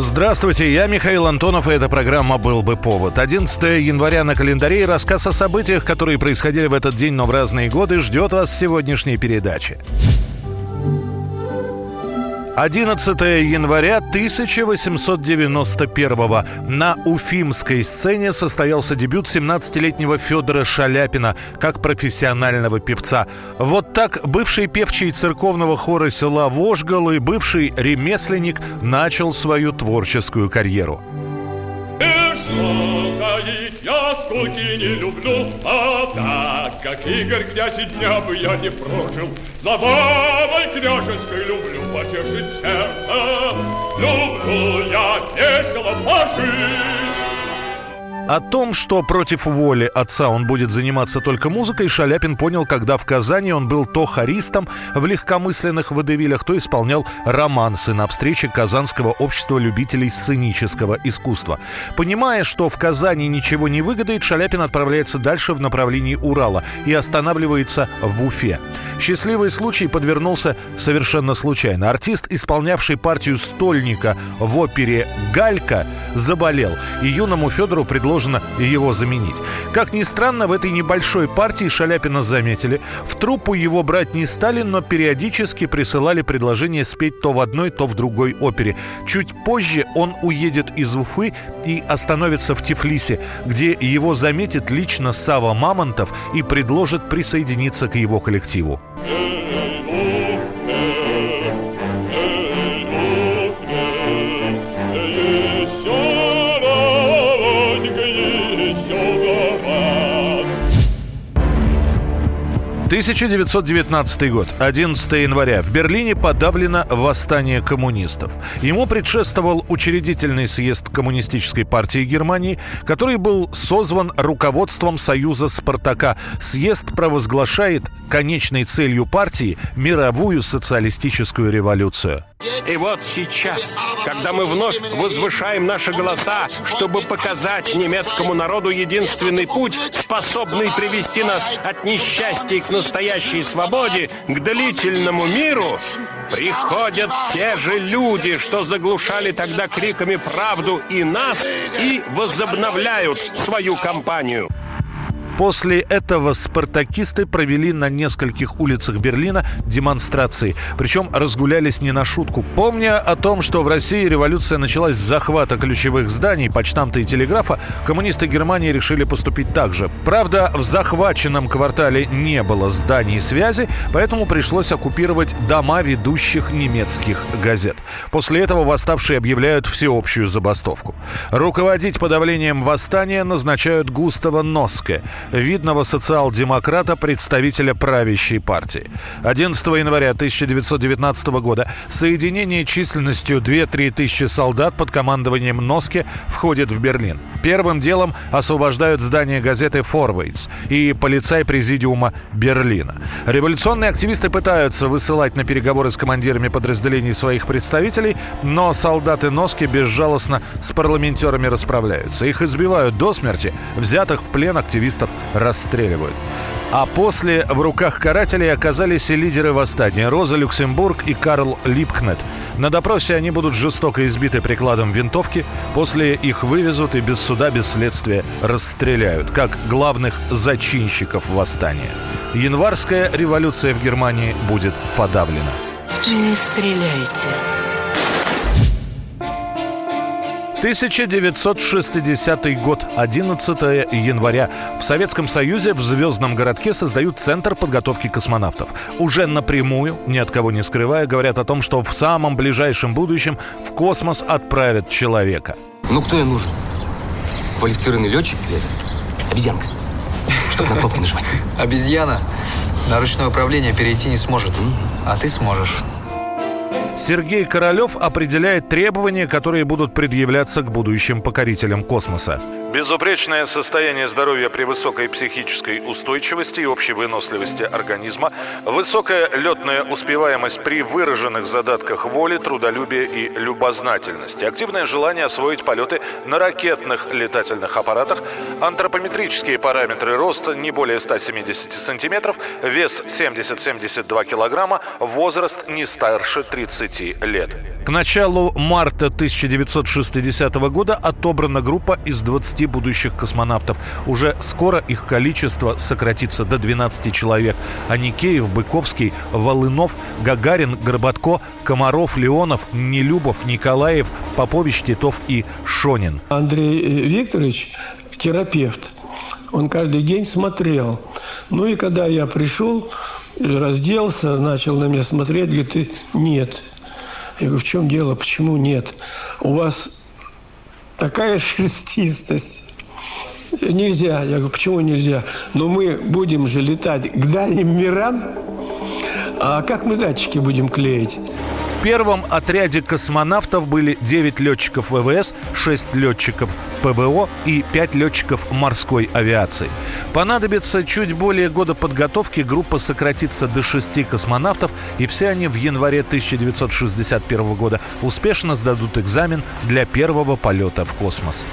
Здравствуйте, я Михаил Антонов, и эта программа «Был бы повод». 11 января на календаре и рассказ о событиях, которые происходили в этот день, но в разные годы, ждет вас в сегодняшней передаче. 11 января 1891 на Уфимской сцене состоялся дебют 17-летнего Федора Шаляпина как профессионального певца. Вот так бывший певчий церковного хора села Вожгал и бывший ремесленник начал свою творческую карьеру. Я скуки не люблю, а так как Игорь князь и дня бы я не прожил. Забавой княжеской люблю потешить сердце, люблю я весело пожить. О том, что против воли отца он будет заниматься только музыкой, Шаляпин понял, когда в Казани он был то хористом в легкомысленных водевилях, то исполнял романсы на встрече Казанского общества любителей сценического искусства. Понимая, что в Казани ничего не выгодает, Шаляпин отправляется дальше в направлении Урала и останавливается в Уфе. Счастливый случай подвернулся совершенно случайно. Артист, исполнявший партию стольника в опере «Галька», заболел, и юному Федору предложено его заменить. Как ни странно, в этой небольшой партии Шаляпина заметили. В труппу его брать не стали, но периодически присылали предложение спеть то в одной, то в другой опере. Чуть позже он уедет из Уфы и остановится в Тифлисе, где его заметит лично Сава Мамонтов и предложит присоединиться к его коллективу. 1919 год, 11 января. В Берлине подавлено восстание коммунистов. Ему предшествовал учредительный съезд Коммунистической партии Германии, который был созван руководством Союза Спартака. Съезд провозглашает конечной целью партии мировую социалистическую революцию. И вот сейчас, когда мы вновь возвышаем наши голоса, чтобы показать немецкому народу единственный путь, способный привести нас от несчастья к настоящей свободе, к длительному миру, приходят те же люди, что заглушали тогда криками правду и нас, и возобновляют свою кампанию. После этого спартакисты провели на нескольких улицах Берлина демонстрации. Причем разгулялись не на шутку. Помня о том, что в России революция началась с захвата ключевых зданий, почтамта и телеграфа, коммунисты Германии решили поступить так же. Правда, в захваченном квартале не было зданий связи, поэтому пришлось оккупировать дома ведущих немецких газет. После этого восставшие объявляют всеобщую забастовку. Руководить подавлением восстания назначают Густава Носке – видного социал-демократа, представителя правящей партии. 11 января 1919 года соединение численностью 2-3 тысячи солдат под командованием Носке входит в Берлин. Первым делом освобождают здание газеты «Форвейдс» и полицай президиума Берлина. Революционные активисты пытаются высылать на переговоры с командирами подразделений своих представителей, но солдаты Носки безжалостно с парламентерами расправляются. Их избивают до смерти, взятых в плен активистов расстреливают. А после в руках карателей оказались и лидеры восстания Роза Люксембург и Карл Липкнет. На допросе они будут жестоко избиты прикладом винтовки, после их вывезут и без суда, без следствия расстреляют, как главных зачинщиков восстания. Январская революция в Германии будет подавлена. Не стреляйте. 1960 год, 11 января. В Советском Союзе в Звездном городке создают Центр подготовки космонавтов. Уже напрямую, ни от кого не скрывая, говорят о том, что в самом ближайшем будущем в космос отправят человека. Ну, кто им нужен? Квалифицированный летчик или обезьянка? Что на кнопки нажимать? Обезьяна на ручное управление перейти не сможет. А ты сможешь. Сергей Королев определяет требования, которые будут предъявляться к будущим покорителям космоса. Безупречное состояние здоровья при высокой психической устойчивости и общей выносливости организма, высокая летная успеваемость при выраженных задатках воли, трудолюбия и любознательности, активное желание освоить полеты на ракетных летательных аппаратах, антропометрические параметры роста не более 170 сантиметров, вес 70-72 килограмма, возраст не старше 30 лет. К началу марта 1960 года отобрана группа из 20 будущих космонавтов. Уже скоро их количество сократится до 12 человек. Аникеев, Быковский, Волынов, Гагарин, Горбатко, Комаров, Леонов, Нелюбов, Николаев, Попович, Титов и Шонин. Андрей э, Викторович – терапевт. Он каждый день смотрел. Ну и когда я пришел, разделся, начал на меня смотреть, говорит, нет, я говорю, в чем дело, почему нет? У вас такая шерстистость. Нельзя. Я говорю, почему нельзя? Но мы будем же летать к дальним мирам. А как мы датчики будем клеить? В первом отряде космонавтов были 9 летчиков ВВС, 6 летчиков ПВО и 5 летчиков морской авиации. Понадобится чуть более года подготовки, группа сократится до 6 космонавтов, и все они в январе 1961 года успешно сдадут экзамен для первого полета в космос.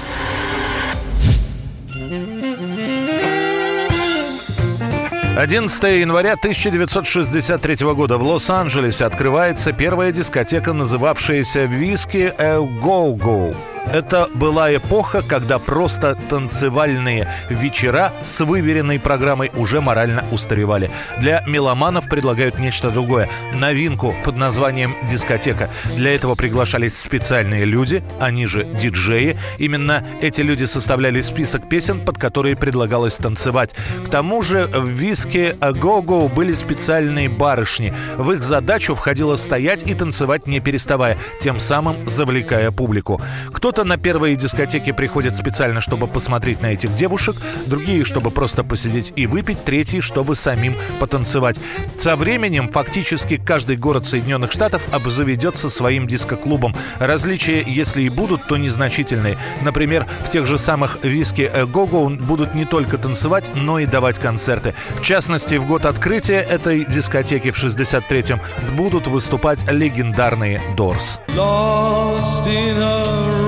11 января 1963 года в Лос-Анджелесе открывается первая дискотека, называвшаяся «Виски Э Go-Go». Это была эпоха, когда просто танцевальные вечера с выверенной программой уже морально устаревали. Для меломанов предлагают нечто другое. Новинку под названием «Дискотека». Для этого приглашались специальные люди, они же диджеи. Именно эти люди составляли список песен, под которые предлагалось танцевать. К тому же в «Виске Go-Go» были специальные барышни. В их задачу входило стоять и танцевать не переставая, тем самым завлекая публику. Кто-то кто-то на первые дискотеки приходит специально, чтобы посмотреть на этих девушек, другие, чтобы просто посидеть и выпить, третьи, чтобы самим потанцевать. Со временем фактически каждый город Соединенных Штатов обзаведется своим дискоклубом. Различия, если и будут, то незначительные. Например, в тех же самых виски Гого будут не только танцевать, но и давать концерты. В частности, в год открытия этой дискотеки в 63-м будут выступать легендарные Дорс. Lost in a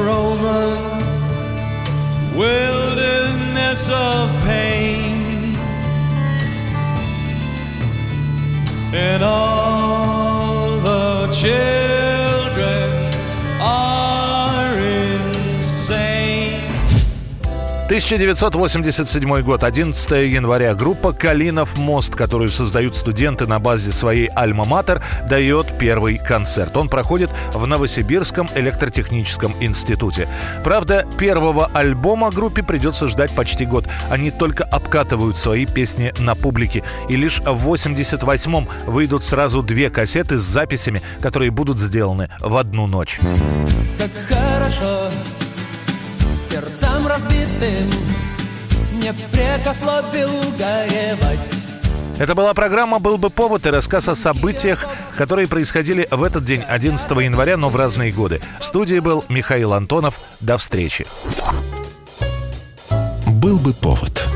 of 1987 год, 11 января. Группа «Калинов мост», которую создают студенты на базе своей «Альма-Матер», дает первый концерт. Он проходит в Новосибирском электротехническом институте. Правда, первого альбома группе придется ждать почти год. Они только обкатывают свои песни на публике. И лишь в 88-м выйдут сразу две кассеты с записями, которые будут сделаны в одну ночь. Как хорошо сердцам разбитым не прекословил горевать. Это была программа «Был бы повод» и рассказ о событиях, которые происходили в этот день, 11 января, но в разные годы. В студии был Михаил Антонов. До встречи. «Был бы повод»